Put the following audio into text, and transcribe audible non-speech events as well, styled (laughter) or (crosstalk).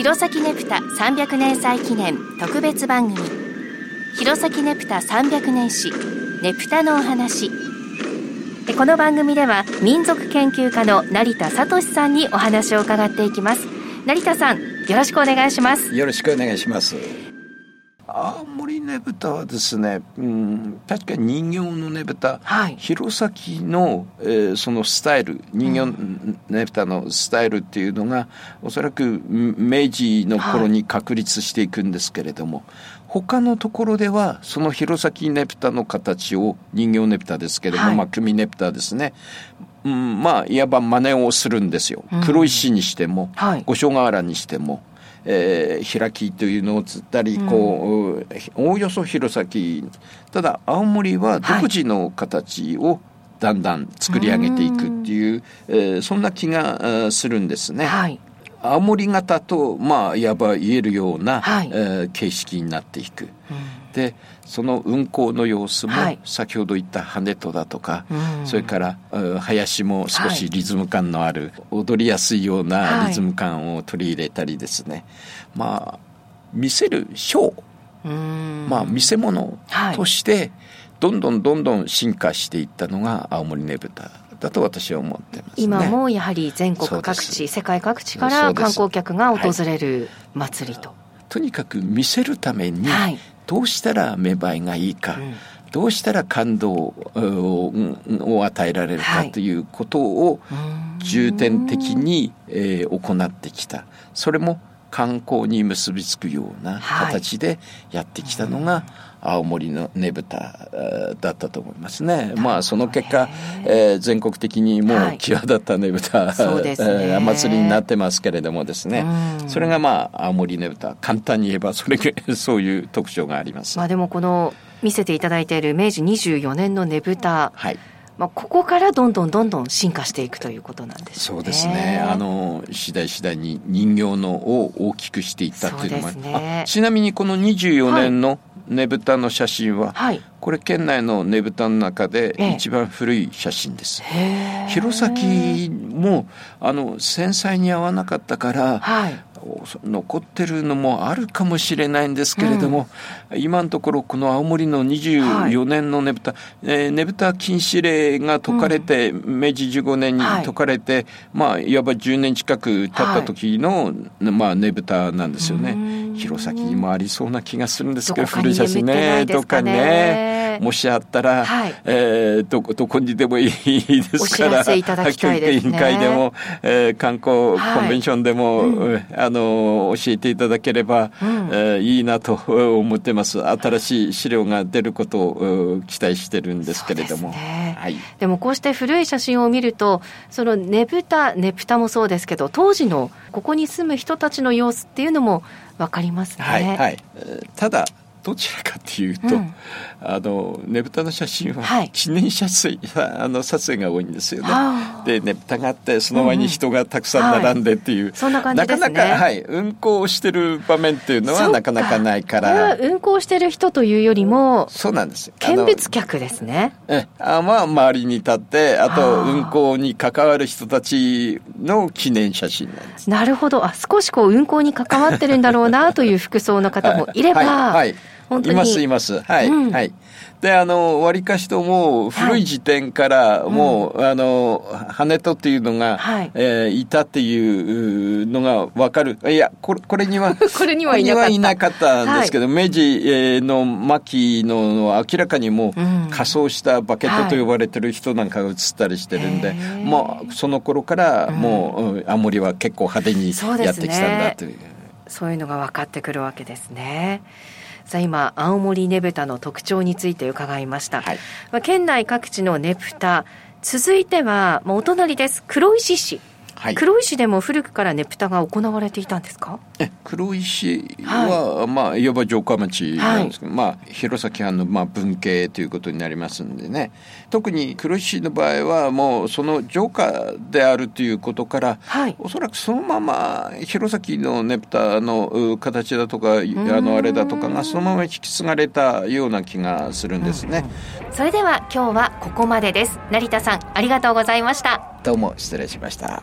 弘前ねぷた300年祭記念特別番組。弘前ねぷた300年史ねぷたのお話この番組では民族研究家の成田聡さんにお話を伺っていきます。成田さんよろしくお願いします。よろしくお願いします。青森ねぶたはですね、うん、確かに人形のねぶた、はい、弘前の、えー、そのスタイル人形ねぶたのスタイルっていうのが、うん、おそらく明治の頃に確立していくんですけれども、はい、他のところではその弘前ねぶたの形を人形ねぶたですけれども、はい、まあ組ねぶたですね。うん、まあいわば真似をするんですよ、うん、黒石にしても、五所川原にしてもえー、開きというのをつったりこう、うん、おおよそ弘前ただ青森は独自の形をだんだん作り上げていくっていう、はい、えー、そんな気がするんですね。はい青森型とまあいわば言えるような、はい、えー、形式になっていく。うん。でその運行の様子も先ほど言った羽とだとか、はい、それから林も少しリズム感のある、はい、踊りやすいようなリズム感を取り入れたりですね、まあ見せるショー。まあ見せ物としてどんどんどんどん進化していったのが青森ねぶただと私は思ってます、ね、今もやはり全国各地世界各地から観光客が訪れる祭りと、はい、とにかく見せるために、はい、どうしたら芽生えがいいか、うん、どうしたら感動を与えられるかということを重点的に、えー、行ってきた。それも観光に結びつくような形でやってきたのが、青森のねぶただったと思いますね。まあその結果、えー、全国的にもう際立ったねぶた、はい、ね、祭りになってますけれどもですね、それがまあ青森ねぶた簡単に言えばそれ (laughs) そういう特徴があります。まあでもこの見せていただいている明治24年のねぶた、はい、まあ、ここからどんどんどんどん進化していくということなんですね。そうですね。あの次第次第に人形のを大きくしていったというのも、ね、ちなみにこの24年のねぶたの写真は、はい、これ県内のねぶたの中で一番古い写真です。弘前もあの繊細に合わなかったから、はい、残ってるのもあるかもしれないんですけれども、うん、今のところこの青森の24年のねぶた、はい、えー、ねぶた禁止令が解かれて、うん、明治15年に解かれて、はい、まあいわば10年近く経った時の、はい、まあねぶたなんですよね。弘前にもありそうな気がするんですけど古い写真ね。どっかにね。もしあったら、はい、えー、どどこにでもいいですから、いただきたいですね、委員会でも、えー、観光コンベンションでも、うん、あの教えていただければ、うん、えー、いいなと思ってます。新しい資料が出ることを期待してるんですけれども。ね、はい、でもこうして古い写真を見ると、そのねぶた、ねぷたもそうですけど、当時のここに住む人たちの様子っていうのもわかりますね。はい、はい、ただどちらかというと、うん、あのねぶたの写真は記念写真、はい、あの撮影が多いんですよね。でねぶたがあってその前に人がたくさん並んでっていう、うんはい、ななかなか、はい、運行してる場面っていうのはなかなかないから。運行してる人というよりもそうなんです見物客ですね。えあまあ周りに立ってあと運行に関わる人たちの記念写真なんです。なるほど。あ少しこう運行に関わってるんだろうなという服装の方もいれば、はい。はい本当に。いますいます。はい、うん、はい。であのわりかしともう古い時点からもう、はい、あの羽とっていうのが、はい、えー、いたっていうのが分かる。いやこれこれには (laughs) これにはいなかった。んですけど、はい、明治の末期の明らかにもう仮装したバケットと呼ばれてる人なんかが写ったりしてるんで、もうその頃からもう、青森は結構派手にやってきたんだという。そういうのが分かってくるわけですね。さあ今青森ねぶたの特徴について伺いました、はい、まあ、県内各地のねぶた続いては、まあ、お隣です。黒石市はい、黒石でも古くからねぷたが行われていたんですか？え黒石は、はい、まあいわば城下町なんですけど、はい、まあ弘前藩のまあ文系ということになりますんでね。特に黒石の場合はもうその城下であるということから、はい、おそらくそのまま弘前のねぷたの形だとかあのあれだとかがそのまま引き継がれたような気がするんですね、うん、それでは今日はここまでです。成田さんありがとうございました。どうも失礼しました